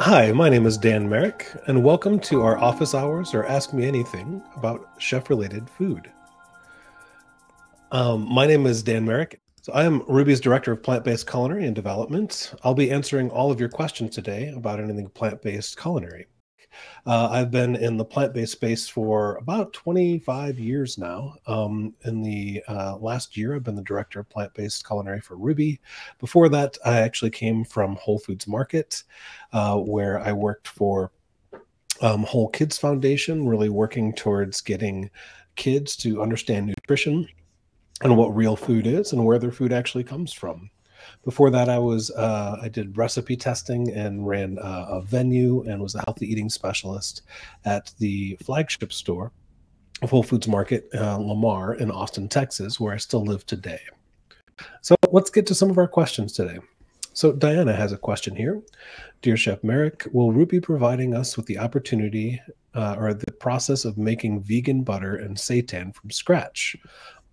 Hi, my name is Dan Merrick, and welcome to our office hours or Ask Me Anything about chef related food. Um, my name is Dan Merrick. So I am Rouxbe's Director of Plant Based Culinary and Development. I'll be answering all of your questions today about anything plant based culinary. Uh, I've been in the plant based space for about 25 years now. Um, in the uh, last year, I've been the director of plant based culinary for Rouxbe. Before that, I actually came from Whole Foods Market, uh, where I worked for um, Whole Kids Foundation, really working towards getting kids to understand nutrition and what real food is and where their food actually comes from. Before that, I was uh, I did recipe testing and ran uh, a venue and was a healthy eating specialist at the flagship store of Whole Foods Market, uh, Lamar in Austin, Texas, where I still live today. So let's get to some of our questions today. So Diana has a question here. Dear Chef Merrick, will be providing us with the opportunity uh, or the process of making vegan butter and seitan from scratch?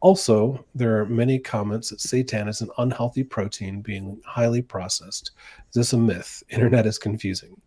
Also, there are many comments that seitan is an unhealthy protein being highly processed. Is this a myth? Internet is confusing.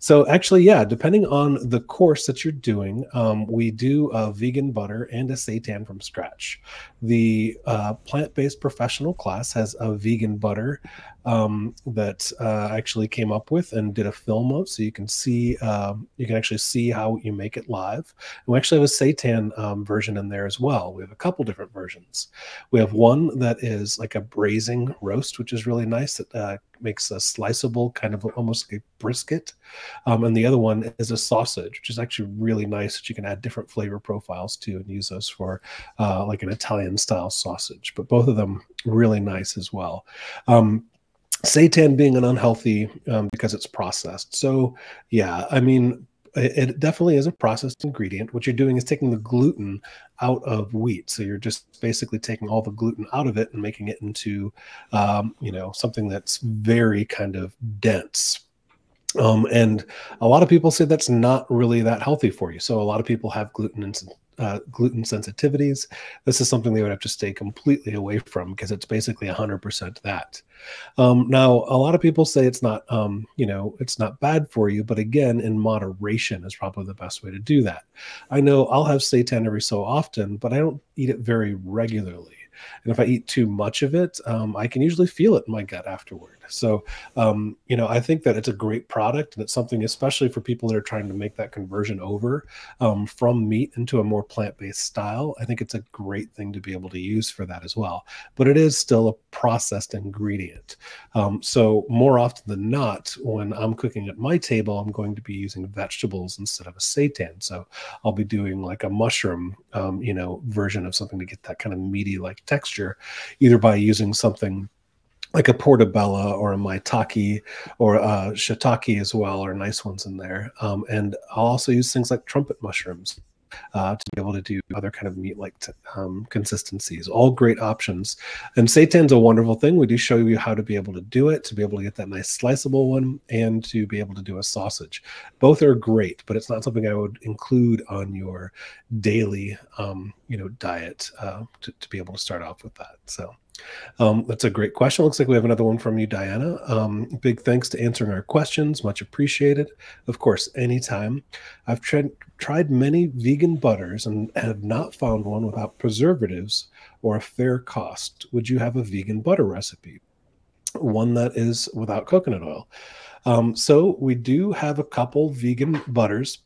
So actually, yeah, depending on the course that you're doing, um, we do a vegan butter and a seitan from scratch. The uh, plant-based professional class has a vegan butter um, that uh, actually came up with and did a film of, so you can see um, you can actually see how you make it live. And we actually have a seitan um, version in there as well. We have a couple different versions. We have one that is like a braising roast, which is really nice. That uh, makes a sliceable kind of almost like a brisket. Um, and the other one is a sausage, which is actually really nice that you can add different flavor profiles to and use those for uh, like an Italian style sausage. But both of them really nice as well. Um, seitan being an unhealthy um, because it's processed. So yeah, I mean, it, definitely is a processed ingredient. What you're doing is taking the gluten out of wheat. So you're just basically taking all the gluten out of it and making it into, um, you know, something that's very kind of dense. Um, and a lot of people say that's not really that healthy for you. So a lot of people have gluten uh, gluten sensitivities, this is something they would have to stay completely away from because it's basically 100% that. Um, now, a lot of people say it's not, um, you know, it's not bad for you, but again, in moderation is probably the best way to do that. I know I'll have seitan every so often, but I don't eat it very regularly. And if I eat too much of it, um, I can usually feel it in my gut afterward. So, um, you know, I think that it's a great product and it's something, especially for people that are trying to make that conversion over um, from meat into a more plant based style. I think it's a great thing to be able to use for that as well. But it is still a processed ingredient. Um, so, more often than not, when I'm cooking at my table, I'm going to be using vegetables instead of a seitan. So, I'll be doing like a mushroom, um, you know, version of something to get that kind of meaty like texture, either by using something like a portobello or a maitake or a shiitake as well are nice ones in there. Um, and I'll also use things like trumpet mushrooms uh, to be able to do other kind of meat-like um, consistencies. All great options. And seitan's a wonderful thing. We do show you how to be able to do it, to be able to get that nice sliceable one, and to be able to do a sausage. Both are great, but it's not something I would include on your daily, um, you know, diet uh, to, to be able to start off with that. So. Um, that's a great question. Looks like we have another one from you, Diana. Um, big thanks to answering our questions. Much appreciated. Of course, anytime. I've tried, tried many vegan butters and have not found one without preservatives or a fair cost. Would you have a vegan butter recipe? One that is without coconut oil. Um, so we do have a couple vegan butters.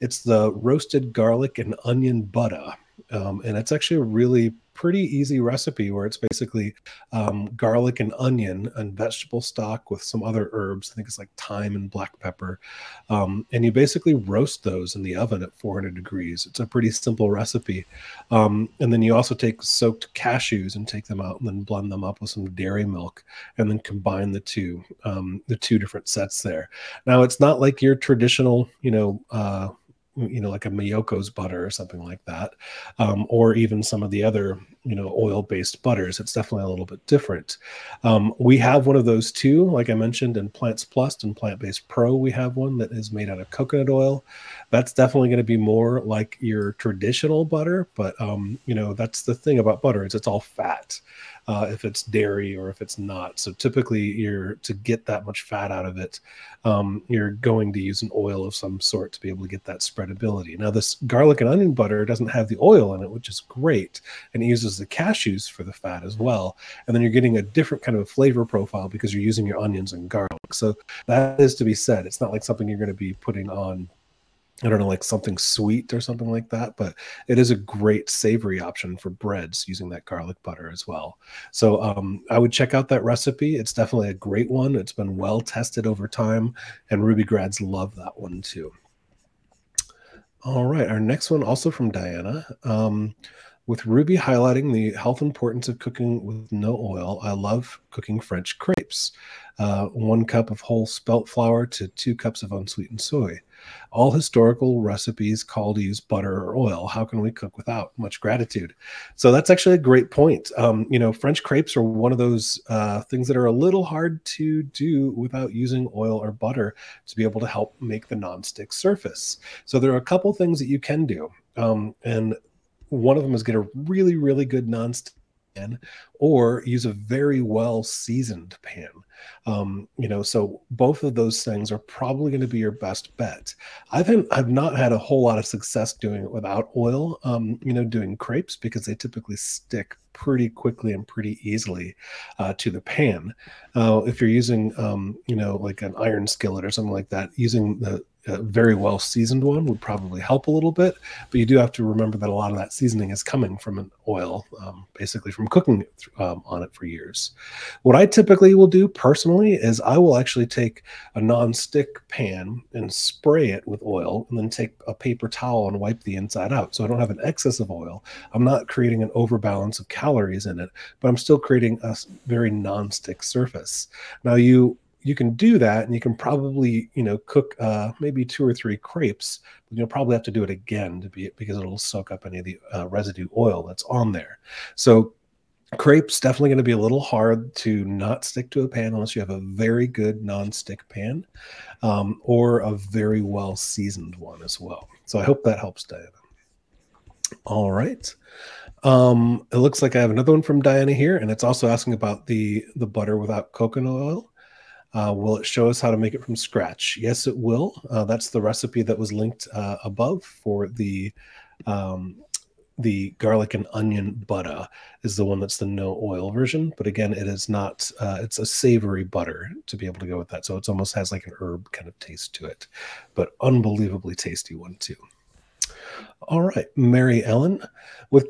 It's the roasted garlic and onion butter. Um, and it's actually a really pretty easy recipe where it's basically um, garlic and onion and vegetable stock with some other herbs. I think it's like thyme and black pepper. Um, and you basically roast those in the oven at 400 degrees. It's a pretty simple recipe. Um, and then you also take soaked cashews and take them out and then blend them up with some dairy milk and then combine the two, um, the two different sets there. Now, it's not like your traditional, you know, uh, you know, like a Miyoko's butter or something like that, um, or even some of the other, you know, oil-based butters. It's definitely a little bit different. Um, we have one of those too, like I mentioned in Plants Plus and Plant Based Pro. We have one that is made out of coconut oil. That's definitely going to be more like your traditional butter, but um, you know, that's the thing about butter is it's all fat. Uh, if it's dairy or if it's not. So typically, you're to get that much fat out of it, um, you're going to use an oil of some sort to be able to get that spreadability. Now, this garlic and onion butter doesn't have the oil in it, which is great, and it uses the cashews for the fat as well. And then you're getting a different kind of a flavor profile because you're using your onions and garlic. So that is to be said. It's not like something you're going to be putting on I don't know, like something sweet or something like that, but it is a great savory option for breads using that garlic butter as well. So um, I would check out that recipe. It's definitely a great one. It's been well tested over time, and Rouxbe grads love that one too. All right, our next one also from Diana. Um, with Rouxbe highlighting the health importance of cooking with no oil, I love cooking French crepes. Uh, one cup of whole spelt flour to two cups of unsweetened soy. All historical recipes call to use butter or oil. How can we cook without? Much gratitude. So that's actually a great point. Um, you know, French crepes are one of those uh, things that are a little hard to do without using oil or butter to be able to help make the nonstick surface. So there are a couple things that you can do. Um, and one of them is get a really, really good nonstick pan or use a very well seasoned pan. Um, you know, so both of those things are probably going to be your best bet. I've I've not had a whole lot of success doing it without oil. Um, you know, doing crepes because they typically stick pretty quickly and pretty easily uh, to the pan. Uh, if you're using, um, you know, like an iron skillet or something like that, using the a very well seasoned one would probably help a little bit. But you do have to remember that a lot of that seasoning is coming from an oil, um, basically from cooking um, on it for years. What I typically will do personally is I will actually take a non-stick pan and spray it with oil, and then take a paper towel and wipe the inside out, so I don't have an excess of oil. I'm not creating an overbalance of calories in it, but I'm still creating a very non-stick surface. Now you you can do that and you can probably you know cook uh, maybe two or three crepes but you'll probably have to do it again to be because it'll soak up any of the uh, residue oil that's on there. So crepes definitely going to be a little hard to not stick to a pan unless you have a very good non-stick pan um, or a very well seasoned one as well. So i hope that helps diana. All right. Um, it looks like i have another one from diana here and it's also asking about the the butter without coconut oil uh, will it show us how to make it from scratch? Yes, it will. Uh, that's the recipe that was linked uh, above for the um, the garlic and onion butter is the one that's the no oil version. But again, it is not. Uh, it's a savory butter to be able to go with that. So it almost has like an herb kind of taste to it, but unbelievably tasty one too. All right, Mary Ellen, with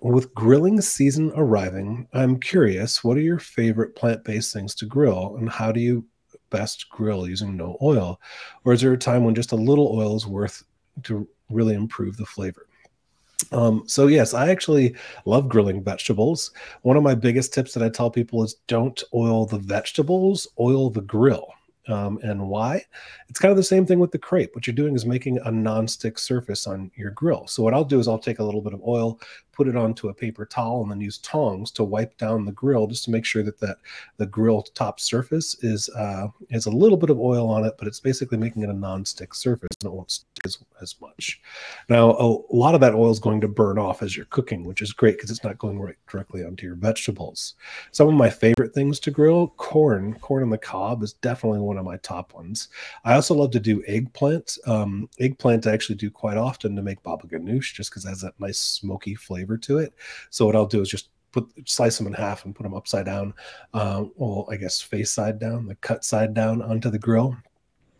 with grilling season arriving, I'm curious, what are your favorite plant-based things to grill and how do you best grill using no oil? Or is there a time when just a little oil is worth to really improve the flavor? Um, so yes, I actually love grilling vegetables. One of my biggest tips that I tell people is don't oil the vegetables, oil the grill. Um, and why? It's kind of the same thing with the crepe. What you're doing is making a non-stick surface on your grill. So what I'll do is I'll take a little bit of oil, put it onto a paper towel and then use tongs to wipe down the grill just to make sure that, that the grill top surface is uh, has a little bit of oil on it, but it's basically making it a non-stick surface and it won't stick as, as much. Now, a lot of that oil is going to burn off as you're cooking, which is great because it's not going right directly onto your vegetables. Some of my favorite things to grill, corn, corn on the cob is definitely one of my top ones. I also love to do eggplant. Um, eggplant I actually do quite often to make baba ganoush just because it has that nice smoky flavor flavor to it. So what I'll do is just put slice them in half and put them upside down. Um, well, I guess face side down, the cut side down onto the grill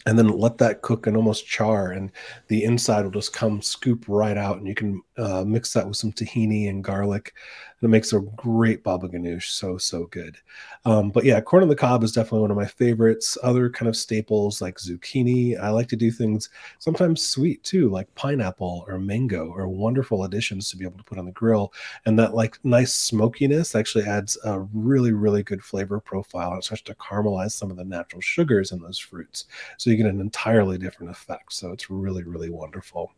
and then let that cook and almost char and the inside will just come scoop right out and you can uh, mix that with some tahini and garlic and it makes a great baba ganoush so so good. Um, but yeah corn on the cob is definitely one of my favorites. Other kind of staples like zucchini i like to do things sometimes sweet too like pineapple or mango are wonderful additions to be able to put on the grill. And that like nice smokiness actually adds a really really good flavor profile and starts to caramelize some of the natural sugars in those fruits. So you get an entirely different effect. So it's really really wonderful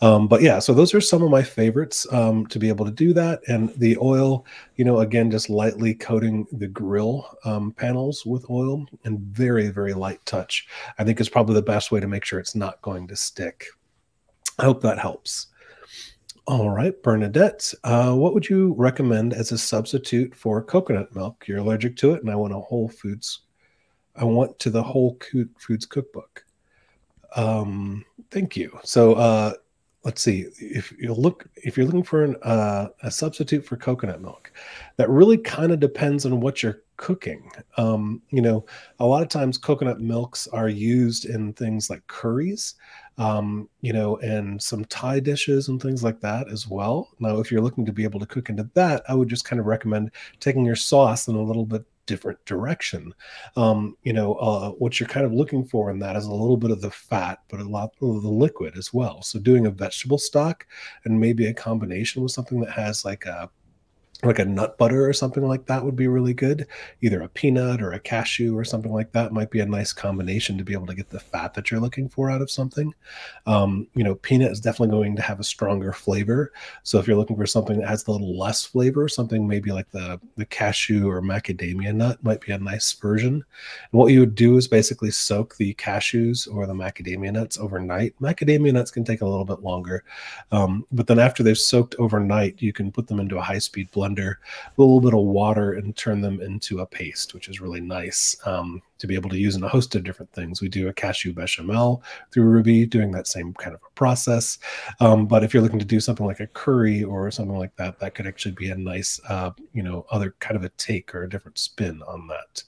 um, but yeah, so those are some of my favorites um, to be able to do that. And the oil, you know, again, just lightly coating the grill um, panels with oil and very, very light touch, I think is probably the best way to make sure it's not going to stick. I hope that helps. All right, Bernadette, uh, what would you recommend as a substitute for coconut milk? You're allergic to it, and I want a Whole Foods. I want to the Whole Foods cookbook. Um, thank you. So, uh, let's see. If you look if you're looking for an, uh, a substitute for coconut milk that really kind of depends on what you're cooking. Um, you know a lot of times coconut milks are used in things like curries um, you know and some thai dishes and things like that as well. Now if you're looking to be able to cook into that i would just kind of recommend taking your sauce and a little bit different direction. Um, you know, uh, what you're kind of looking for in that is a little bit of the fat, but a lot of the liquid as well. So doing a vegetable stock and maybe a combination with something that has like a like a nut butter or something like that would be really good. Either a peanut or a cashew or something like that might be a nice combination to be able to get the fat that you're looking for out of something. Um, you know, peanut is definitely going to have a stronger flavor. So if you're looking for something that has a little less flavor, something maybe like the the cashew or macadamia nut might be a nice version. And what you would do is basically soak the cashews or the macadamia nuts overnight. Macadamia nuts can take a little bit longer, um, but then after they've soaked overnight, you can put them into a high speed blender blender a little bit of water and turn them into a paste, which is really nice. Um, to be able to use in a host of different things. We do a cashew bechamel through Rouxbe, doing that same kind of a process. Um, but if you're looking to do something like a curry or something like that, that could actually be a nice, uh, you know, other kind of a take or a different spin on that.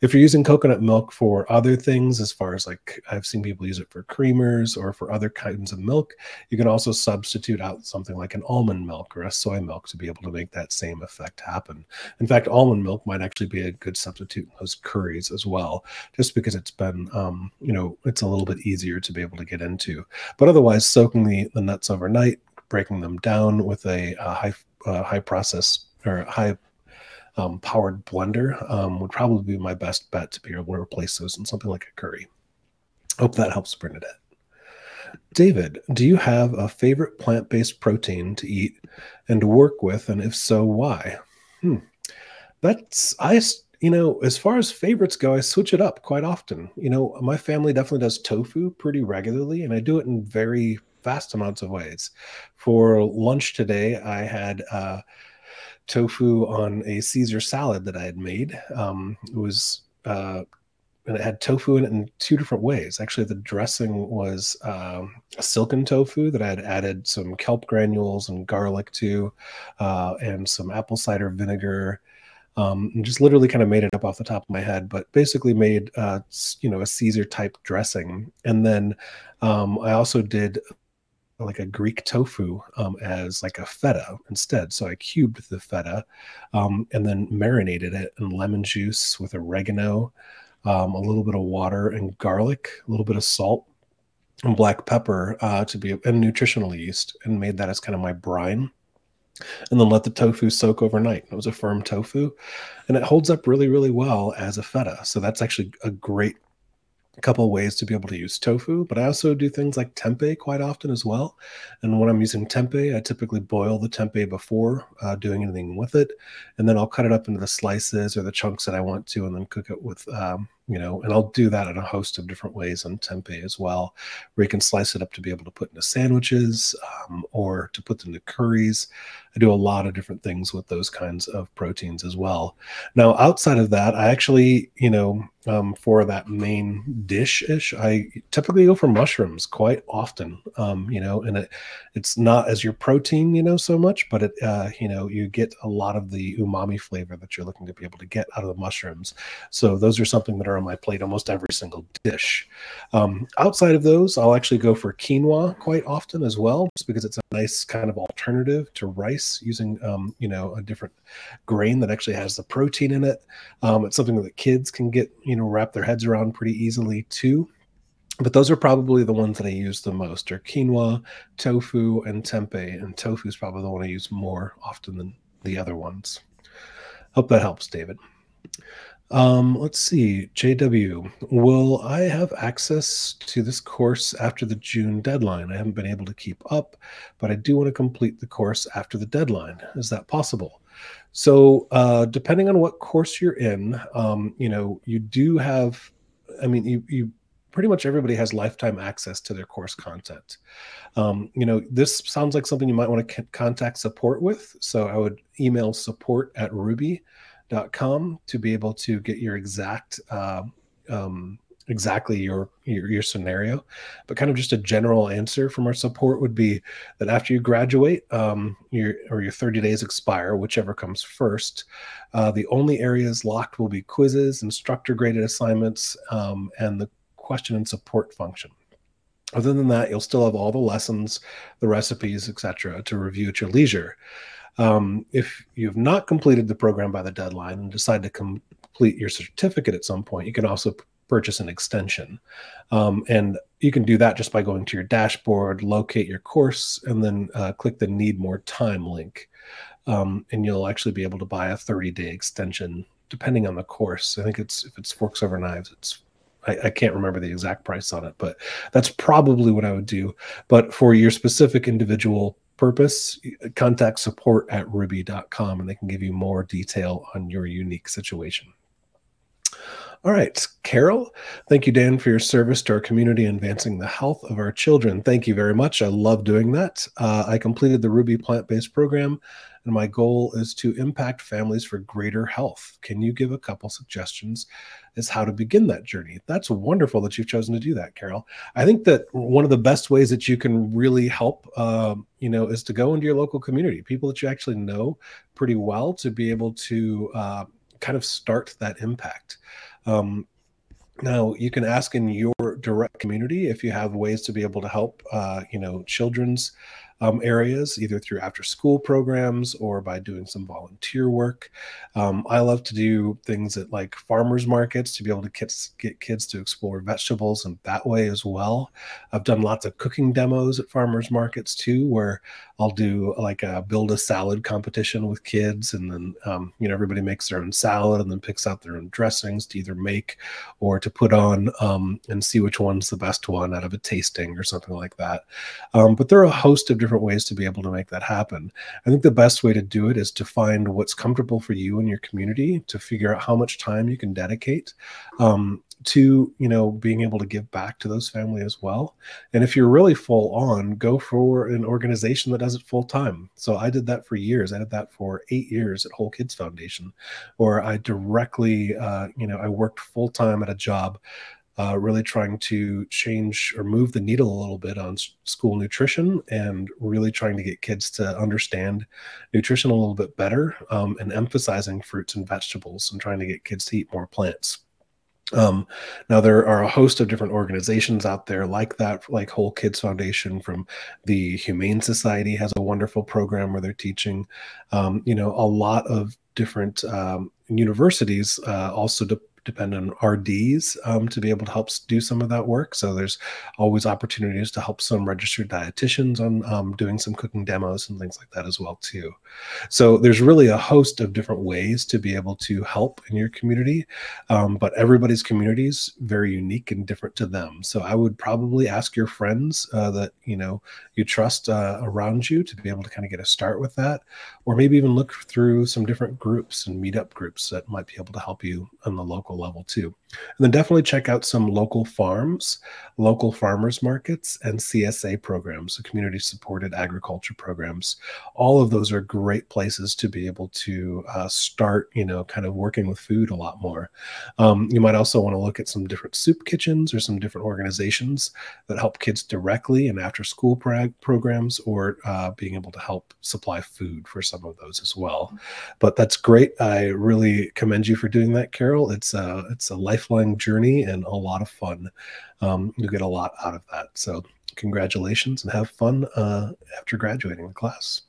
If you're using coconut milk for other things, as far as like I've seen people use it for creamers or for other kinds of milk, you can also substitute out something like an almond milk or a soy milk to be able to make that same effect happen. In fact, almond milk might actually be a good substitute in those curries as well well, just because it's been, um, you know, it's a little bit easier to be able to get into. But otherwise, soaking the, the nuts overnight, breaking them down with a, a high uh, high process or high um, powered blender um, would probably be my best bet to be able to replace those in something like a curry. Hope that helps, Bernadette. David, do you have a favorite plant based protein to eat and to work with? And if so, why? Hmm. That's, I you know, as far as favorites go, I switch it up quite often. You know, my family definitely does tofu pretty regularly, and I do it in very vast amounts of ways. For lunch today, I had uh, tofu on a Caesar salad that I had made. Um, it was, uh, and it had tofu in it in two different ways. Actually, the dressing was um, a silken tofu that I had added some kelp granules and garlic to, uh, and some apple cider vinegar um, and just literally kind of made it up off the top of my head, but basically made uh, you know a Caesar type dressing, and then um, I also did like a Greek tofu um, as like a feta instead. So I cubed the feta um, and then marinated it in lemon juice with oregano, um, a little bit of water and garlic, a little bit of salt and black pepper uh, to be and nutritional yeast, and made that as kind of my brine and then let the tofu soak overnight. It was a firm tofu, and it holds up really, really well as a feta. So that's actually a great couple ways to be able to use tofu. But I also do things like tempeh quite often as well. And when I'm using tempeh, I typically boil the tempeh before uh, doing anything with it, and then I'll cut it up into the slices or the chunks that I want to, and then cook it with um, you know, and I'll do that in a host of different ways on tempeh as well, where you can slice it up to be able to put into sandwiches um, or to put into curries. I do a lot of different things with those kinds of proteins as well. Now, outside of that, I actually, you know, um, for that main dish ish, I typically go for mushrooms quite often. Um, you know, and it it's not as your protein, you know, so much, but it uh, you know, you get a lot of the umami flavor that you're looking to be able to get out of the mushrooms. So those are something that are on my plate almost every single dish. Um, outside of those, I'll actually go for quinoa quite often as well, just because it's a nice kind of alternative to rice using um, you know a different grain that actually has the protein in it. Um, it's something that kids can get you know wrap their heads around pretty easily too. But those are probably the ones that I use the most are quinoa, tofu, and tempeh. And tofu is probably the one I use more often than the other ones. Hope that helps, David. Um, let's see, JW, will I have access to this course after the June deadline? I haven't been able to keep up, but I do want to complete the course after the deadline. Is that possible? So, uh, depending on what course you're in, um, you know, you do have, I mean, you, you pretty much everybody has lifetime access to their course content. Um, you know, this sounds like something you might want to c- contact support with. So I would email support at rouxbe.com to be able to get your exact uh, um, exactly your, your, your scenario but kind of just a general answer from our support would be that after you graduate um, your or your 30 days expire whichever comes first uh, the only areas locked will be quizzes instructor graded assignments um, and the question and support function. Other than that you'll still have all the lessons the recipes etc to review at your leisure. Um, if you've not completed the program by the deadline and decide to complete your certificate at some point you can also purchase an extension. Um, and you can do that just by going to your dashboard, locate your course, and then uh, click the need more time link. Um, and you'll actually be able to buy a 30 day extension depending on the course. I think it's if it's forks over knives, it's I, I, can't remember the exact price on it, but that's probably what I would do. But for your specific individual purpose, contact support at rouxbe.com and they can give you more detail on your unique situation. All right, Carol, thank you, Dan, for your service to our community advancing the health of our children. Thank you very much. I love doing that. Uh, I completed the Rouxbe plant based program, and my goal is to impact families for greater health. Can you give a couple suggestions as how to begin that journey? That's wonderful that you've chosen to do that, Carol. I think that one of the best ways that you can really help, uh, you know, is to go into your local community, people that you actually know pretty well, to be able to uh, kind of start that impact. Um, now you can ask in your direct community if you have ways to be able to help, uh, you know, children's um, areas, either through after school programs or by doing some volunteer work. Um, I love to do things at like farmers markets to be able to get kids to explore vegetables and that way as well. I've done lots of cooking demos at farmers markets too, where I'll do like a build a salad competition with kids, and then um, you know everybody makes their own salad and then picks out their own dressings to either make or to put on um, and see which one's the best one out of a tasting or something like that. Um, but there are a host of different ways to be able to make that happen. I think the best way to do it is to find what's comfortable for you and your community to figure out how much time you can dedicate um, to you know being able to give back to those family as well. And if you're really full on go for an organization that does it full time. So i did that for years. I did that for eight years at whole kids foundation or i directly uh, you know i worked full time at a job uh, really trying to change or move the needle a little bit on school nutrition and really trying to get kids to understand nutrition a little bit better um, and emphasizing fruits and vegetables and trying to get kids to eat more plants. Um, now there are a host of different organizations out there like that, like Whole Kids Foundation from the Humane Society has a wonderful program where they're teaching, um, you know, a lot of different um, universities uh, also de- depend on RDs um, to be able to help do some of that work. So there's always opportunities to help some registered dietitians on um, doing some cooking demos and things like that as well too. So there's really a host of different ways to be able to help in your community, um, but everybody's community is very unique and different to them. So I would probably ask your friends uh, that you know you trust uh, around you to be able to kind of get a start with that, or maybe even look through some different groups and meetup groups that might be able to help you on the local level too. And then definitely check out some local farms, local farmers markets, and CSA programs, so community supported agriculture programs. All of those are great places to be able to uh, start, you know, kind of working with food a lot more. Um, you might also want to look at some different soup kitchens or some different organizations that help kids directly in after school prog- programs or uh, being able to help supply food for some of those as well. But that's great. I really commend you for doing that, Carol. It's it's a lifelong journey and a lot of fun. Um, you get a lot out of that. So congratulations and have fun uh, after graduating the class.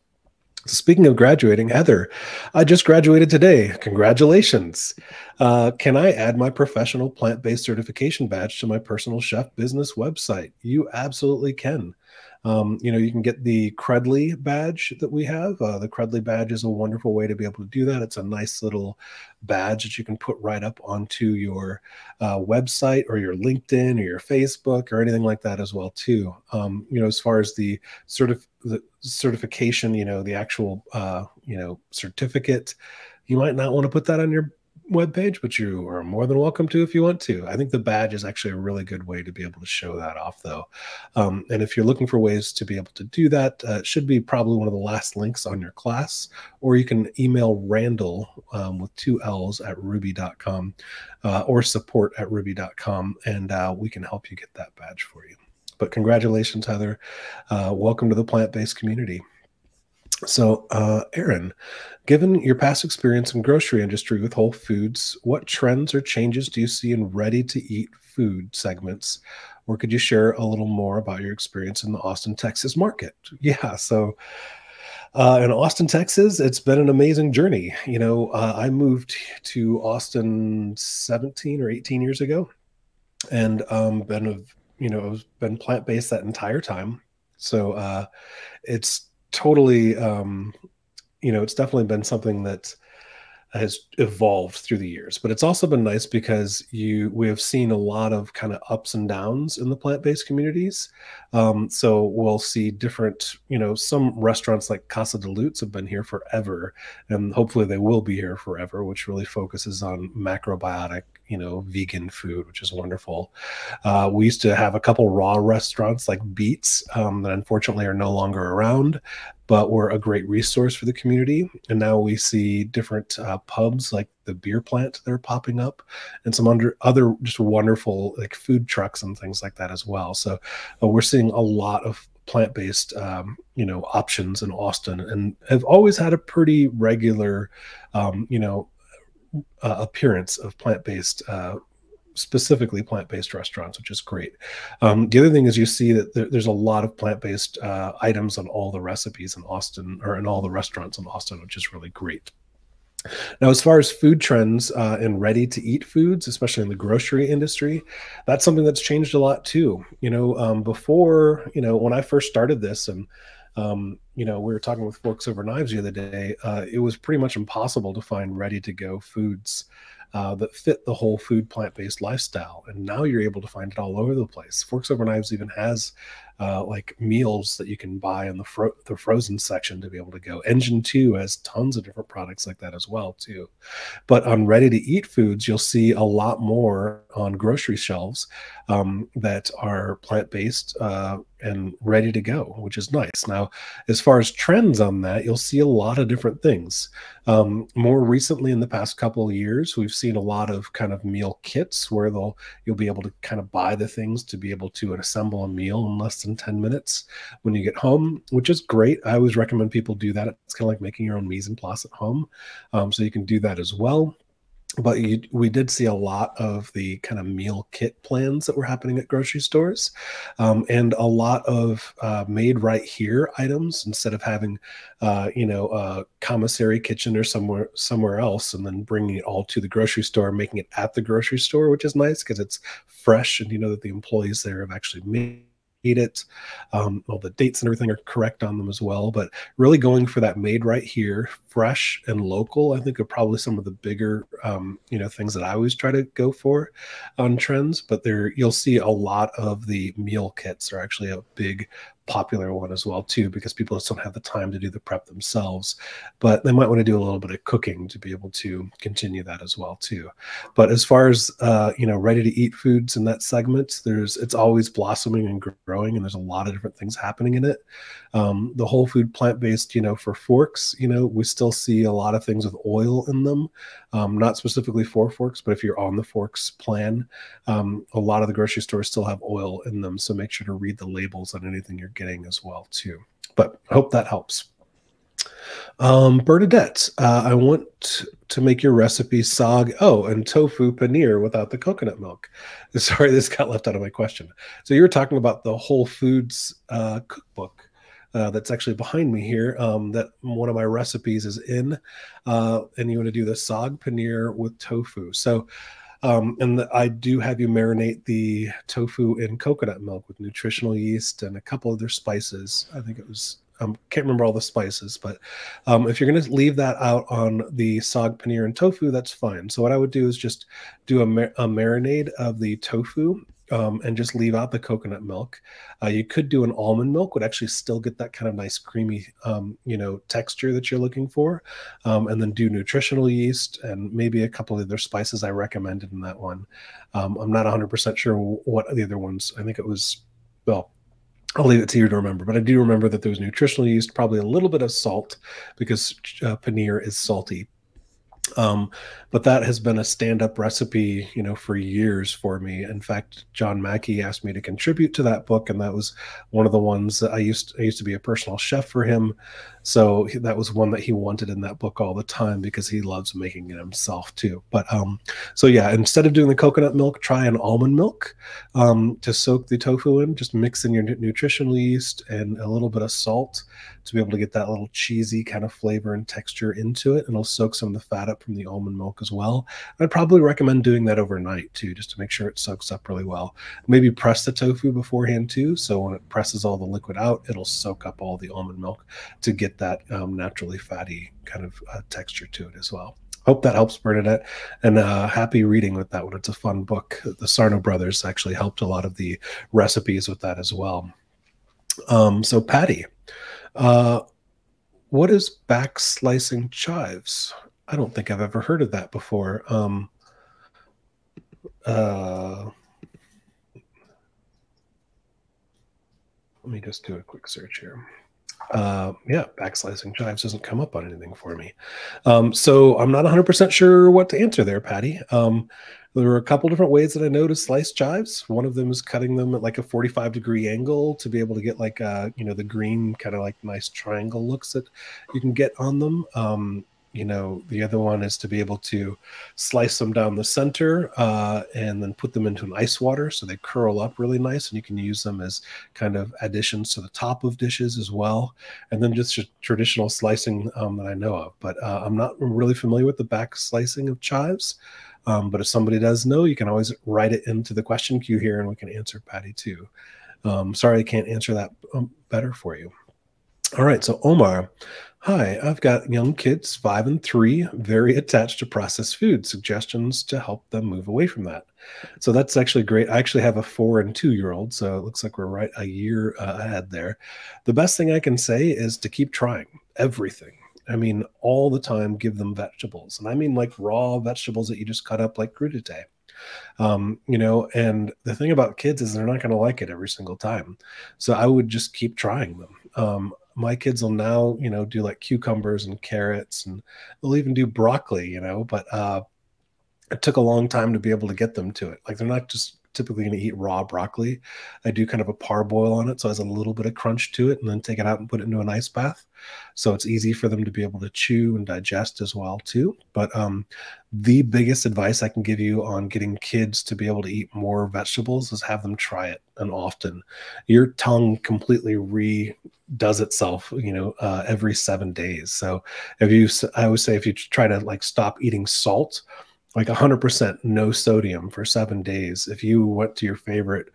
Speaking of graduating, Heather, I just graduated today. Congratulations. Uh, can I add my professional plant based certification badge to my personal chef business website? You absolutely can. Um, you know, you can get the Credly badge that we have. Uh, the Credly badge is a wonderful way to be able to do that. It's a nice little badge that you can put right up onto your uh, website or your LinkedIn or your Facebook or anything like that as well too. Um, you know, as far as the sort of the certification, you know, the actual uh, you know certificate, you might not want to put that on your webpage, but you are more than welcome to if you want to. I think the badge is actually a really good way to be able to show that off, though. Um, and if you're looking for ways to be able to do that, uh, it should be probably one of the last links on your class, or you can email Randall um, with two L's at rouxbe.com uh, or support at rouxbe.com, and uh, we can help you get that badge for you. But congratulations, Heather. Uh, welcome to the plant based community. So, uh, Aaron, given your past experience in grocery industry with Whole Foods, what trends or changes do you see in ready-to-eat food segments? Or could you share a little more about your experience in the Austin, Texas market? Yeah, so uh, in Austin, Texas, it's been an amazing journey. You know, uh, I moved to Austin 17 or 18 years ago, and um, been a you know been plant based that entire time. So uh, it's totally um you know it's definitely been something that has evolved through the years but it's also been nice because you we have seen a lot of kind of ups and downs in the plant-based communities. Um, so we'll see different you know some restaurants like Casa de Luz have been here forever and hopefully they will be here forever which really focuses on macrobiotic you know vegan food which is wonderful uh, we used to have a couple raw restaurants like beets um, that unfortunately are no longer around but were a great resource for the community. And now we see different uh, pubs like the beer plant that are popping up and some under other just wonderful like food trucks and things like that as well. So uh, we're seeing a lot of plant-based um, you know options in austin and have always had a pretty regular um, you know uh, appearance of plant-based uh, specifically plant-based restaurants, which is great. Um, the other thing is you see that there, there's a lot of plant-based uh, items on all the recipes in Austin or in all the restaurants in Austin, which is really great. Now, as far as food trends uh, in ready to eat foods, especially in the grocery industry, that's something that's changed a lot too. You know, um, before, you know, when I first started this and, um, you know, we were talking with Forks Over Knives the other day, uh, it was pretty much impossible to find ready to go foods uh, that fit the whole food plant based lifestyle. And now you're able to find it all over the place. Forks Over Knives even has uh, like meals that you can buy in the fro- the frozen section to be able to go. Engine Two has tons of different products like that as well too. But on ready to eat foods, you'll see a lot more on grocery shelves um, that are plant based uh, and ready to go, which is nice. Now, as far as trends on that, you'll see a lot of different things. Um, more recently, in the past couple of years, we've seen a lot of kind of meal kits where they'll you'll be able to kind of buy the things to be able to assemble a meal in less than 10 minutes when you get home, which is great. I always recommend people do that. It's kind of like making your own mise en place at home. Um, so you can do that as well but you, we did see a lot of the kind of meal kit plans that were happening at grocery stores um, and a lot of uh, made right here items instead of having uh, you know a commissary kitchen or somewhere somewhere else and then bringing it all to the grocery store making it at the grocery store which is nice because it's fresh and you know that the employees there have actually made it. Um, all the dates and everything are correct on them as well. But really going for that made right here, fresh and local, I think are probably some of the bigger, um, you know, things that I always try to go for on trends. But there, you'll see a lot of the meal kits are actually a big popular one as well too because people just don't have the time to do the prep themselves. But they might want to do a little bit of cooking to be able to continue that as well too. But as far as uh, you know ready to eat foods in that segment there's it's always blossoming and growing and there's a lot of different things happening in it. Um, the whole food plant-based you know for forks you know we still see a lot of things with oil in them um, not specifically for forks but if you're on the forks plan um, a lot of the grocery stores still have oil in them so make sure to read the labels on anything you're getting as well too but i hope that helps um, Bernadette, uh, I want to make your recipe sog oh and tofu paneer without the coconut milk. Sorry, this got left out of my question. So you were talking about the Whole Foods uh, cookbook uh, that's actually behind me here um, that one of my recipes is in. Uh, and you want to do the saag paneer with tofu. So, um, and the, I do have you marinate the tofu in coconut milk with nutritional yeast and a couple other spices. I think it was um, can't remember all the spices, but um, if you're going to leave that out on the saag paneer and tofu, that's fine. So what I would do is just do a, mar- a marinade of the tofu um, and just leave out the coconut milk. Uh, you could do an almond milk, would actually still get that kind of nice creamy, um, you know, texture that you're looking for, um, and then do nutritional yeast and maybe a couple of other spices I recommended in that one. Um, I'm not 100% sure what the other ones. I think it was well. I'll leave it to you to remember, but I do remember that there was nutritional yeast, probably a little bit of salt because uh, paneer is salty um, but that has been a stand-up recipe, you know, for years for me. In fact, John Mackey asked me to contribute to that book, and that was one of the ones that I used. I used to be a personal chef for him, so that was one that he wanted in that book all the time because he loves making it himself too. But um, so yeah, instead of doing the coconut milk, try an almond milk um, to soak the tofu in. Just mix in your nutritional yeast and a little bit of salt to be able to get that little cheesy kind of flavor and texture into it. And it'll soak some of the fat up from the almond milk as well. I'd probably recommend doing that overnight too, just to make sure it soaks up really well. Maybe press the tofu beforehand too. So when it presses all the liquid out, it'll soak up all the almond milk to get that um, naturally fatty kind of uh, texture to it as well hope that helps Bernadette. And uh, happy reading with that one. It's a fun book. The Sarno brothers actually helped a lot of the recipes with that as well. Um, so Patty, uh, what is back slicing chives? I don't think I've ever heard of that before. Um, uh, let me just do a quick search here. Uh, yeah, backslicing chives doesn't come up on anything for me. Um, so I'm not 100% sure what to answer there, Patty. Um, there were a couple different ways that I know to slice chives. One of them is cutting them at like a 45 degree angle to be able to get like uh, you know the green kind of like nice triangle looks that you can get on them. Um, you know the other one is to be able to slice them down the center uh, and then put them into an ice water so they curl up really nice and you can use them as kind of additions to the top of dishes as well and then just traditional slicing um, that i know of but uh, i'm not really familiar with the back slicing of chives um, but if somebody does know, you can always write it into the question queue here and we can answer Patty too. Um, sorry, I can't answer that um, better for you. All right, so Omar, hi, I've got young kids, five and three, very attached to processed food. Suggestions to help them move away from that. So that's actually great. I actually have a four and two year old, so it looks like we're right a year uh, ahead there. The best thing I can say is to keep trying everything. I mean, all the time, give them vegetables. And I mean like raw vegetables that you just cut up like crudité. Um, you know, and the thing about kids is they're not going to like it every single time. So I would just keep trying them. Um, my kids will now, you know, do like cucumbers and carrots and they'll even do broccoli, you know, but uh, it took a long time to be able to get them to it. Like they're not just typically going to eat raw broccoli. I do kind of a parboil on it, so it has a little bit of crunch to it, and then take it out and put it into an ice bath. So it's easy for them to be able to chew and digest as well too. But um, the biggest advice I can give you on getting kids to be able to eat more vegetables is have them try it and often. Your tongue completely re does itself you know uh, every seven days so if you i always say if you try to like stop eating salt like 100% no sodium for seven days. If you went to your favorite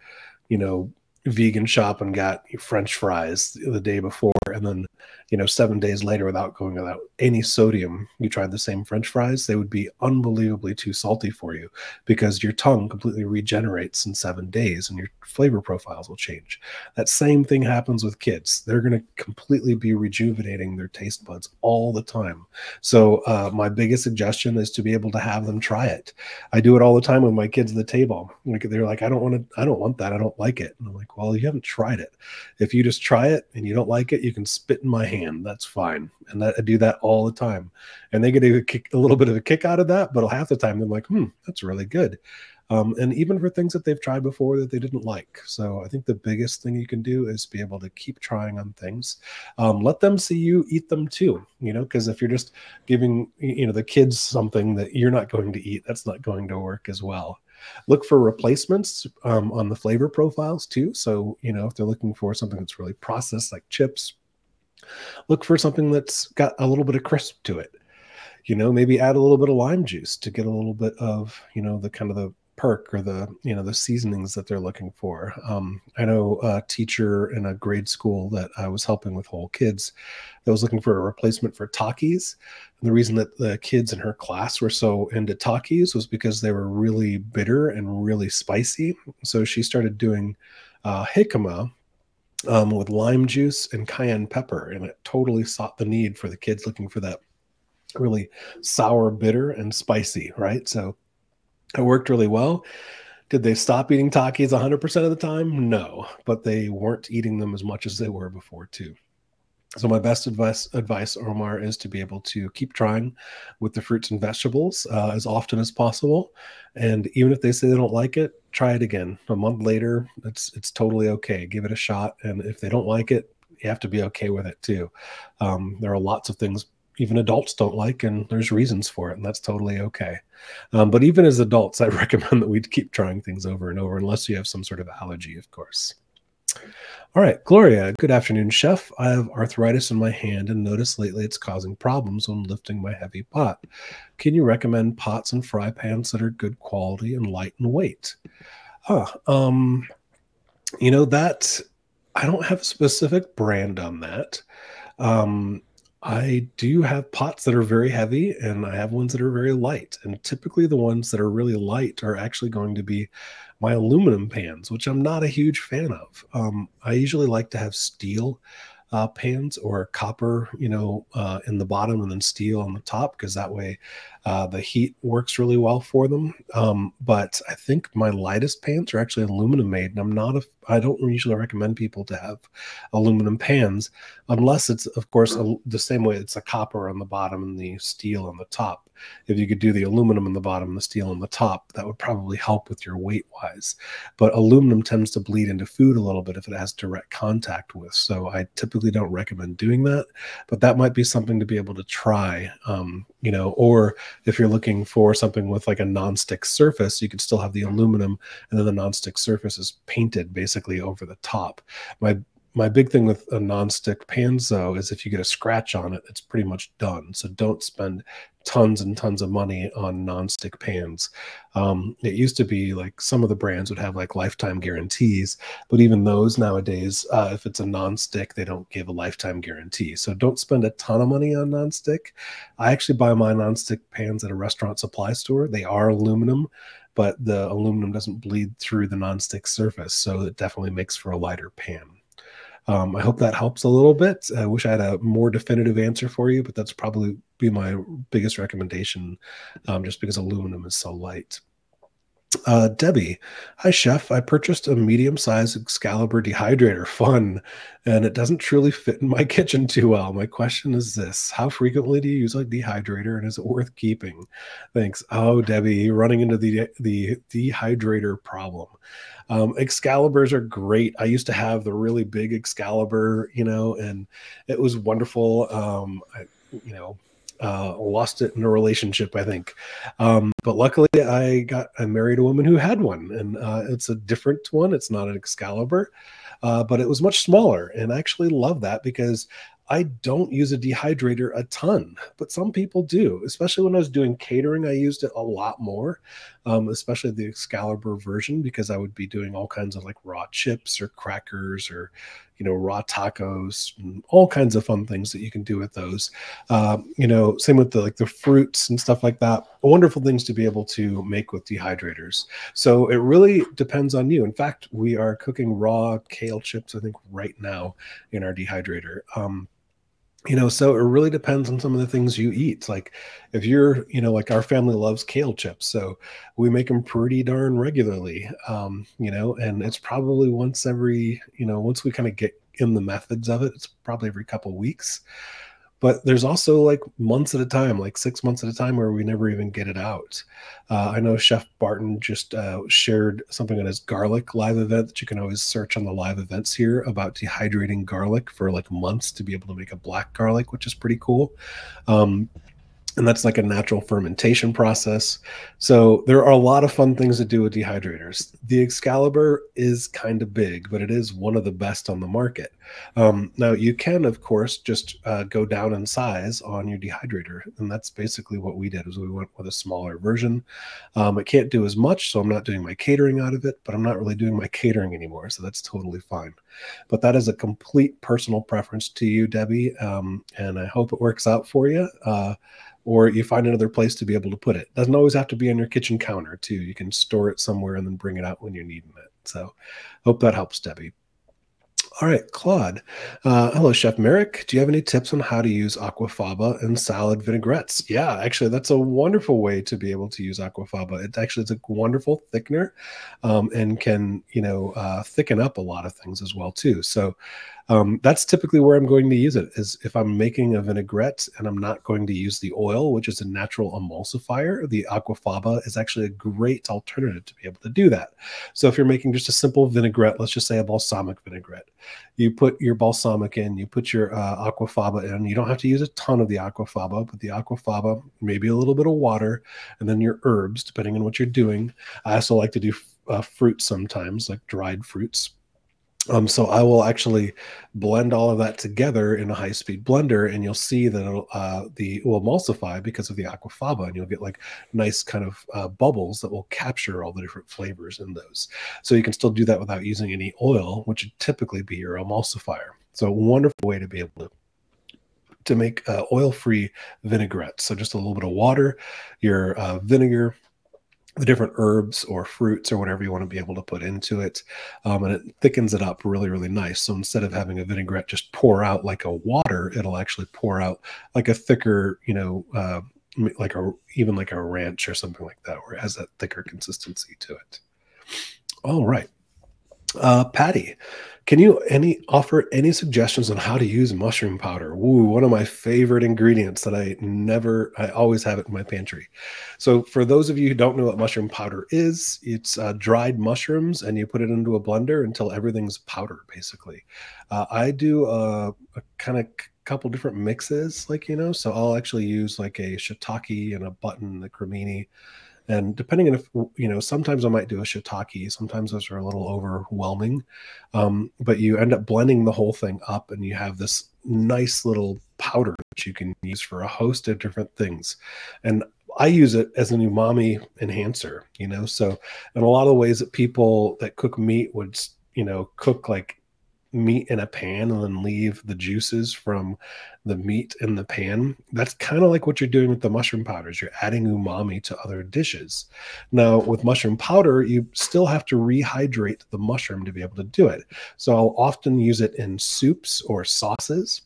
you know vegan shop and got french fries the day before. And then you know seven days later without going without any sodium you tried the same french fries. They would be unbelievably too salty for you because your tongue completely regenerates in seven days and your flavor profiles will change. That same thing happens with kids. They're going to completely be rejuvenating their taste buds all the time. So uh, my biggest suggestion is to be able to have them try it. I do it all the time with my kids at the table. Like they're like i don't want to i don't want that. I don't like it. And i'm like well you haven't tried it if you just try it and you don't like it you can spit in my hand that's fine and that, i do that all the time and they get a, kick, a little bit of a kick out of that but half the time they're like hmm that's really good um, and even for things that they've tried before that they didn't like. So I think the biggest thing you can do is be able to keep trying on things. Um, let them see you eat them too, you know, because if you're just giving, you know, the kids something that you're not going to eat, that's not going to work as well. Look for replacements um, on the flavor profiles too. So, you know, if they're looking for something that's really processed, like chips, look for something that's got a little bit of crisp to it. You know, maybe add a little bit of lime juice to get a little bit of, you know, the kind of the perk or the you know the seasonings that they're looking for. Um, I know a teacher in a grade school that I was helping with whole kids that was looking for a replacement for Takis. And the reason that the kids in her class were so into Takis was because they were really bitter and really spicy. So she started doing uh, jicama um, with lime juice and cayenne pepper, and it totally sought the need for the kids looking for that really sour, bitter, and spicy, right? So it worked really well. Did they stop eating Takis 100% of the time? No, but they weren't eating them as much as they were before, too. So my best advice, advice, Omar, is to be able to keep trying with the fruits and vegetables uh, as often as possible. And even if they say they don't like it, try it again. A month later, it's it's totally okay. Give it a shot. And if they don't like it, you have to be okay with it too. Um, there are lots of things even adults don't like, and there's reasons for it, and that's totally okay. Um, but even as adults, I recommend that we keep trying things over and over, unless you have some sort of allergy, of course. All right, Gloria, good afternoon, chef. I have arthritis in my hand and noticed lately it's causing problems when lifting my heavy pot. Can you recommend pots and fry pans that are good quality and light in weight? Ah, um, you know, that I don't have a specific brand on that. Um, I do have pots that are very heavy and I have ones that are very light. And typically, the ones that are really light are actually going to be my aluminum pans, which I'm not a huge fan of. Um, I usually like to have steel uh, pans or copper, you know, uh, in the bottom and then steel on the top because that way uh, the heat works really well for them. Um, but I think my lightest pans are actually aluminum made, and I'm not a. I don't usually recommend people to have aluminum pans unless it's, of course, a, the same way it's a copper on the bottom and the steel on the top. If you could do the aluminum on the bottom the steel on the top, that would probably help with your weight wise. But aluminum tends to bleed into food a little bit if it has direct contact with. So I typically don't recommend doing that, but that might be something to be able to try. Um, you know, or if you're looking for something with like a non-stick surface, you could still have the mm-hmm. aluminum and then the non-stick surface is painted basically over the top. My my big thing with a non-stick though is if you get a scratch on it, it's pretty much done. So don't spend tons and tons of money on non-stick pans. Um, it used to be like some of the brands would have like lifetime guarantees, but even those nowadays, uh, if it's a non-stick, they don't give a lifetime guarantee. So don't spend a ton of money on non-stick. I actually buy my non-stick pans at a restaurant supply store. They are aluminum, but the aluminum doesn't bleed through the non-stick surface, so it definitely makes for a lighter pan. Um, I hope that helps a little bit. I wish I had a more definitive answer for you, but that's probably be my biggest recommendation, um, just because aluminum is so light. Uh, Debbie, hi chef. I purchased a medium-sized Excalibur dehydrator. Fun, and it doesn't truly fit in my kitchen too well. My question is this: How frequently do you use a dehydrator, and is it worth keeping? Thanks. Oh, Debbie, running into the the dehydrator problem. Um, Excaliburs are great. I used to have the really big Excalibur, you know, and it was wonderful. Um, I, you know, uh, lost it in a relationship, I think. Um, but luckily, I got I married a woman who had one, and uh, it's a different one. It's not an Excalibur, uh, but it was much smaller, and I actually love that because I don't use a dehydrator a ton, but some people do. Especially when I was doing catering, I used it a lot more, um, especially the Excalibur version, because I would be doing all kinds of like raw chips or crackers or, you know, raw tacos, all kinds of fun things that you can do with those. Um, you know, same with the like the fruits and stuff like that. Wonderful things to be able to make with dehydrators. So it really depends on you. In fact, we are cooking raw kale chips, I think, right now in our dehydrator. Um, you know so it really depends on some of the things you eat like if you're you know like our family loves kale chips so we make them pretty darn regularly um you know and it's probably once every you know once we kind of get in the methods of it it's probably every couple weeks but there's also like months at a time like six months at a time where we never even get it out. Uh, i know chef barton just uh, shared something on his garlic live event that you can always search on the live events here about dehydrating garlic for like months to be able to make a black garlic which is pretty cool. Um, and that's like a natural fermentation process. So there are a lot of fun things to do with dehydrators. The Excalibur is kind of big, but it is one of the best on the market. Um, now you can, of course, just uh, go down in size on your dehydrator, and that's basically what we did. Is we went with a smaller version. Um, it can't do as much, so I'm not doing my catering out of it, but I'm not really doing my catering anymore, so that's totally fine. But that is a complete personal preference to you, Debbie, um, and I hope it works out for you. Uh, or you find another place to be able to put it. Doesn't always have to be on your kitchen counter too. You can store it somewhere and then bring it out when you're needing it. So, hope that helps, Debbie. All right, Claude. Uh, hello, Chef Merrick. Do you have any tips on how to use aquafaba in salad vinaigrettes? Yeah, actually, that's a wonderful way to be able to use aquafaba. It actually is a wonderful thickener um, and can, you know, uh, thicken up a lot of things as well too. So um, that's typically where I'm going to use it is if I'm making a vinaigrette and I'm not going to use the oil, which is a natural emulsifier, the aquafaba is actually a great alternative to be able to do that. So if you're making just a simple vinaigrette, let's just say a balsamic vinaigrette, you put your balsamic in, you put your uh, aquafaba in. You don't have to use a ton of the aquafaba, but the aquafaba, maybe a little bit of water, and then your herbs, depending on what you're doing. I also like to do uh, fruits sometimes, like dried fruits um, so I will actually blend all of that together in a high speed blender, and you'll see that uh, the will emulsify because of the aquafaba, and you'll get like nice kind of uh, bubbles that will capture all the different flavors in those. So you can still do that without using any oil, which would typically be your emulsifier. So a wonderful way to be able to to make uh, oil-free vinaigrette. So just a little bit of water, your uh, vinegar, the different herbs or fruits or whatever you want to be able to put into it. Um, and it thickens it up really, really nice. So instead of having a vinaigrette just pour out like a water, it'll actually pour out like a thicker, you know, uh, like a even like a ranch or something like that, where it has that thicker consistency to it. All right. Uh, Patty, can you any offer any suggestions on how to use mushroom powder? Ooh, one of my favorite ingredients that I never, I always have it in my pantry. So, for those of you who don't know what mushroom powder is, it's uh, dried mushrooms and you put it into a blender until everything's powder, basically. Uh, I do a, a kind of couple different mixes, like you know, so I'll actually use like a shiitake and a button, the cremini and depending on if you know sometimes i might do a shiitake sometimes those are a little overwhelming. Um, but you end up blending the whole thing up and you have this nice little powder that you can use for a host of different things. And i use it as an umami enhancer you know? So in a lot of ways that people that cook meat would you know cook like meat in a pan and then leave the juices from the meat in the pan. That's kind of like what you're doing with the mushroom powders. You're adding umami to other dishes. Now, with mushroom powder, you still have to rehydrate the mushroom to be able to do it. So I'll often use it in soups or sauces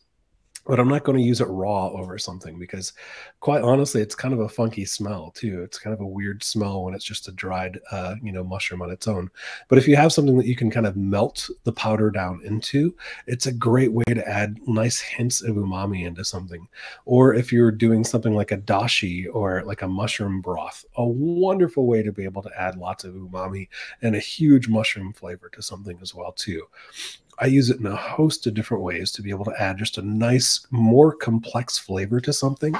but I'm not going to use it raw over something because, quite honestly, it's kind of a funky smell too. It's kind of a weird smell when it's just a dried, uh, you know, mushroom on its own. But if you have something that you can kind of melt the powder down into, it's a great way to add nice hints of umami into something. Or if you're doing something like a dashi or like a mushroom broth, a wonderful way to be able to add lots of umami and a huge mushroom flavor to something as well too. I use it in a host of different ways to be able to add just a nice, more complex flavor to something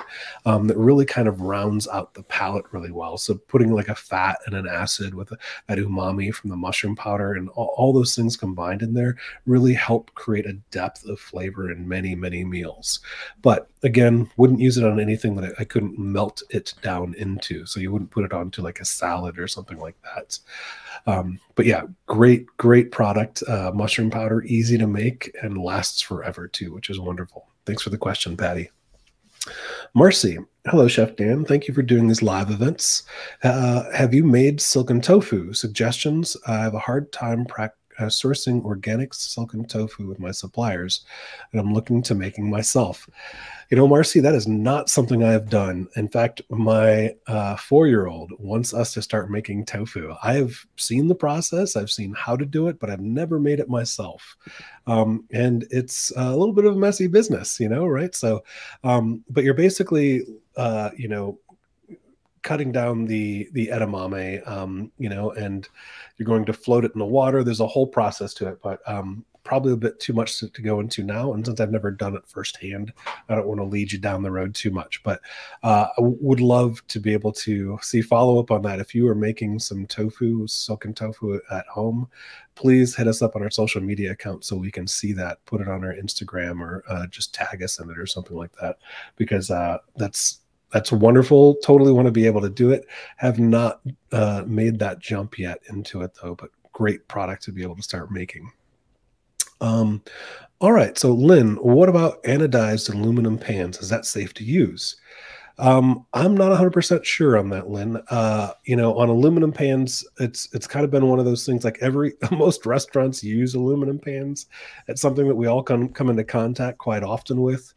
um, that really kind of rounds out the palate really well. So putting like a fat and an acid with a, that umami from the mushroom powder and all, all those things combined in there really help create a depth of flavor in many, many meals. But again, wouldn't use it on anything that I, I couldn't melt it down into. So you wouldn't put it onto like a salad or something like that. Um, but yeah, great, great product. Uh, mushroom powder, easy to make and lasts forever too, which is wonderful. Thanks for the question, Patty. Marcy, hello, Chef Dan. Thank you for doing these live events. Uh, have you made silken tofu? Suggestions? I have a hard time pra- uh, sourcing organic silken tofu with my suppliers, and I'm looking to making myself. You know, Marcy, that is not something I have done. In fact, my uh, four year old wants us to start making tofu. I have seen the process, I've seen how to do it, but I've never made it myself. Um, and it's a little bit of a messy business, you know, right? So, um, but you're basically, uh, you know, cutting down the the edamame um, you know and you're going to float it in the water there's a whole process to it but um, probably a bit too much to, to, go into now. And since I've never done it firsthand, I don't want to lead you down the road too much. But uh, I would love to be able to see follow up on that. If you are making some tofu, silken tofu at home, please hit us up on our social media account so we can see that. Put it on our Instagram or uh, just tag us in it or something like that, because uh, that's that's wonderful. Totally want to be able to do it. Have not uh, made that jump yet into it though, but great product to be able to start making. Um, all right. So, Lynn, what about anodized aluminum pans? Is that safe to use? Um, I'm not 100% sure on that, Lynn. Uh, you know, on aluminum pans, it's it's kind of been one of those things. Like every most restaurants use aluminum pans. It's something that we all come come into contact quite often with.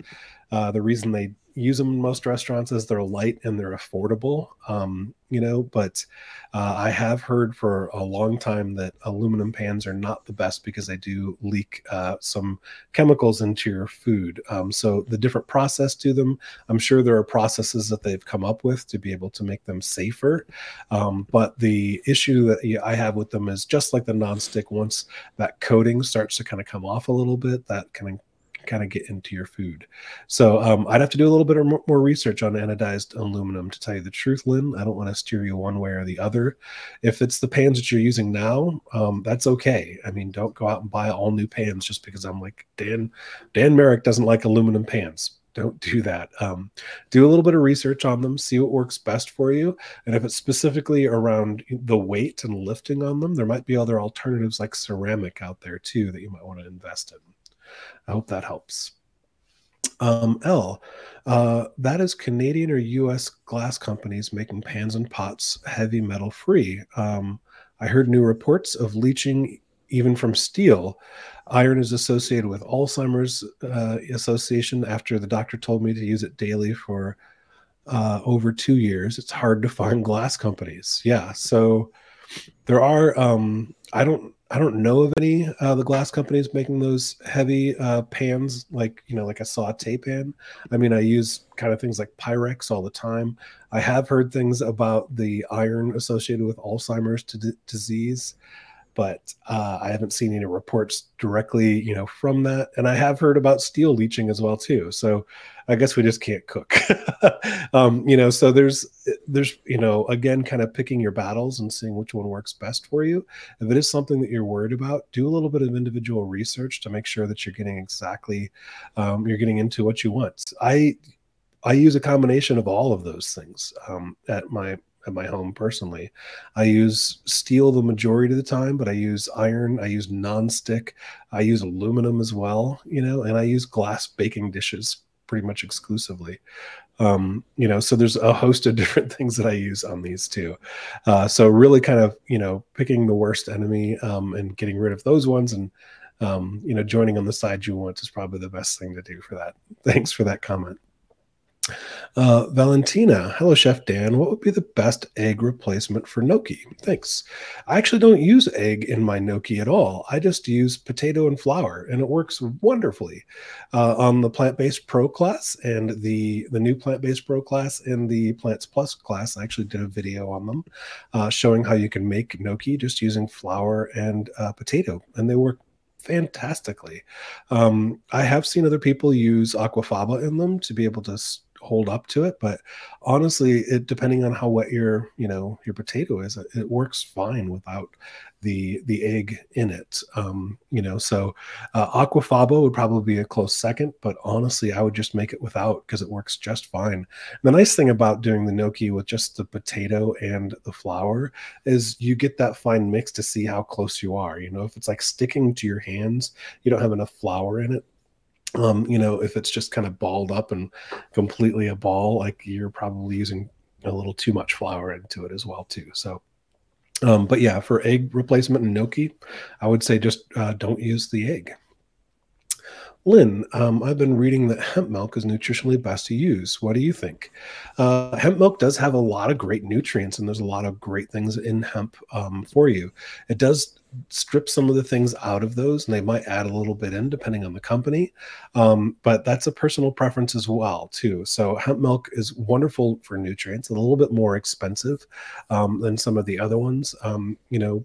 Uh, the reason they use them in most restaurants as they're light and they're affordable. Um, you know, but uh, I have heard for a long time that aluminum pans are not the best because they do leak uh, some chemicals into your food. Um, so the different process to them, I'm sure there are processes that they've come up with to be able to make them safer. Um, but the issue that I have with them is just like the nonstick. Once that coating starts to kind of come off a little bit, that of kind of get into your food. So um, I'd have to do a little bit more, more research on anodized aluminum to tell you the truth, Lynn. I don't want to steer you one way or the other. If it's the pans that you're using now, um, that's okay. I mean, don't go out and buy all new pans just because I'm like Dan. Dan Merrick doesn't like aluminum pans don't do that. Um, do a little bit of research on them, see what works best for you. And if it's specifically around the weight and lifting on them, there might be other alternatives like ceramic out there too that you might want to invest in. I hope that helps. Um, L, uh, that is Canadian or U.S. glass companies making pans and pots heavy metal free. Um, I heard new reports of leaching even from steel. Iron is associated with Alzheimer's uh, Association after the doctor told me to use it daily for uh, over two years. It's hard to find glass companies. Yeah, so there are. Um, I don't. I don't know of any uh, the glass companies making those heavy uh, pans like you know like a saute pan. I mean, I use kind of things like Pyrex all the time. I have heard things about the iron associated with Alzheimer's d- disease but uh, I haven't seen any reports directly, you know, from that. And I have heard about steel leaching as well too. So I guess we just can't cook, um, you know. So there's there's you know again kind of picking your battles and seeing which one works best for you. If it is something that you're worried about, do a little bit of individual research to make sure that you're getting exactly um, you're getting into what you want. I I use a combination of all of those things um, at my at my home personally. I use steel the majority of the time, but I use iron, I use non-stick, I use aluminum as well, you know, and I use glass baking dishes pretty much exclusively. Um, you know, so there's a host of different things that I use on these too. Uh, so really kind of, you know, picking the worst enemy um, and getting rid of those ones and um, you know, joining on the side you want is probably the best thing to do for that. Thanks for that comment. Uh, Valentina, hello, Chef Dan. What would be the best egg replacement for gnocchi? Thanks. I actually don't use egg in my gnocchi at all. I just use potato and flour, and it works wonderfully uh, on the Plant Based Pro class and the the new Plant Based Pro class and the Plants Plus class. I actually did a video on them, uh, showing how you can make gnocchi just using flour and uh, potato, and they work fantastically. Um, I have seen other people use aquafaba in them to be able to hold up to it. But honestly, it depending on how wet your you know your potato is, it works fine without the the egg in it. Um, you know, so uh, aquafaba would probably be a close second, but honestly, I would just make it without because it works just fine. the nice thing about doing the gnocchi with just the potato and the flour is you get that fine mix to see how close you are. You know, if it's like sticking to your hands, you don't have enough flour in it um, you know, if it's just kind of balled up and completely a ball, like you're probably using a little too much flour into it as well too. So, um, but yeah, for egg replacement and gnocchi, I would say just uh, don't use the egg. Lynn, um, I've been reading that hemp milk is nutritionally best to use. What do you think? Uh, hemp milk does have a lot of great nutrients, and there's a lot of great things in hemp um, for you. It does strip some of the things out of those and they might add a little bit in depending on the company um, but that's a personal preference as well too. So hemp milk is wonderful for nutrients a little bit more expensive um, than some of the other ones um, you know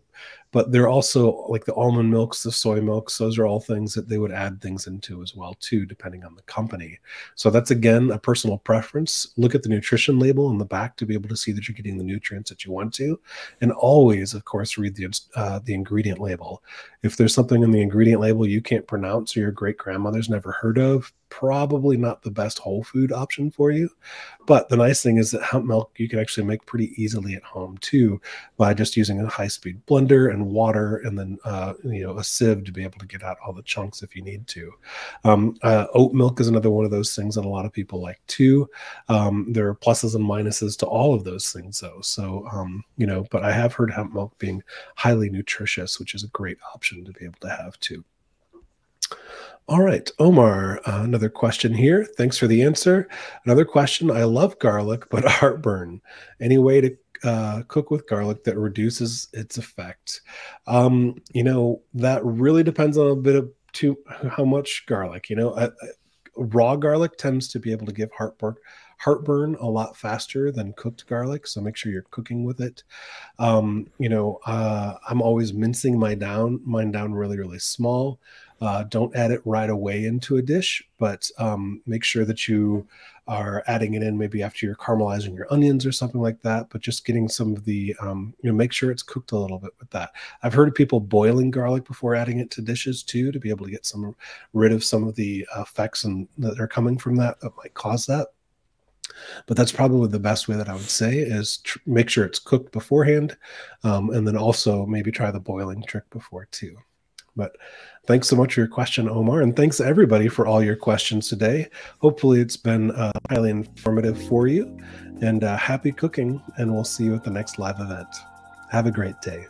but they're also like the almond milks the soy milks those are all things that they would add things into as well too depending on the company. So that's again a personal preference. Look at the nutrition label on the back to be able to see that you're getting the nutrients that you want to. And always of course read the uh, the ingredient label. If there's something in the ingredient label you can't pronounce or your great grandmother's never heard of probably not the best whole food option for you. But the nice thing is that hemp milk you can actually make pretty easily at home too by just using a high speed blender and water and then uh, you know a sieve to be able to get out all the chunks if you need to. Um, uh, oat milk is another one of those things that a lot of people like too. Um, there are pluses and minuses to all of those things though. So um, you know, but I have heard hemp milk being highly nutritious, which is a great option to be able to have too. All right, Omar, uh, another question here. Thanks for the answer. Another question. I love garlic, but heartburn. Any way to uh, cook with garlic that reduces its effect? Um, you know, that really depends on a bit of too how much garlic. You know, raw garlic tends to be able to give heartburn heartburn a lot faster than cooked garlic so make sure you're cooking with it um, you know uh, i'm always mincing my down mine down really really small uh, don't add it right away into a dish, but um, make sure that you are adding it in maybe after you're caramelizing your onions or something like that. But just getting some of the, um, you know, make sure it's cooked a little bit with that. I've heard of people boiling garlic before adding it to dishes too, to be able to get some rid of some of the effects and that are coming from that that might cause that but that's probably the best way that I would say is tr- make sure it's cooked beforehand, um, and then also maybe try the boiling trick before too. But thanks so much for your question, Omar. And thanks everybody for all your questions today. Hopefully, it's been uh, highly informative for you. And uh, happy cooking. And we'll see you at the next live event. Have a great day.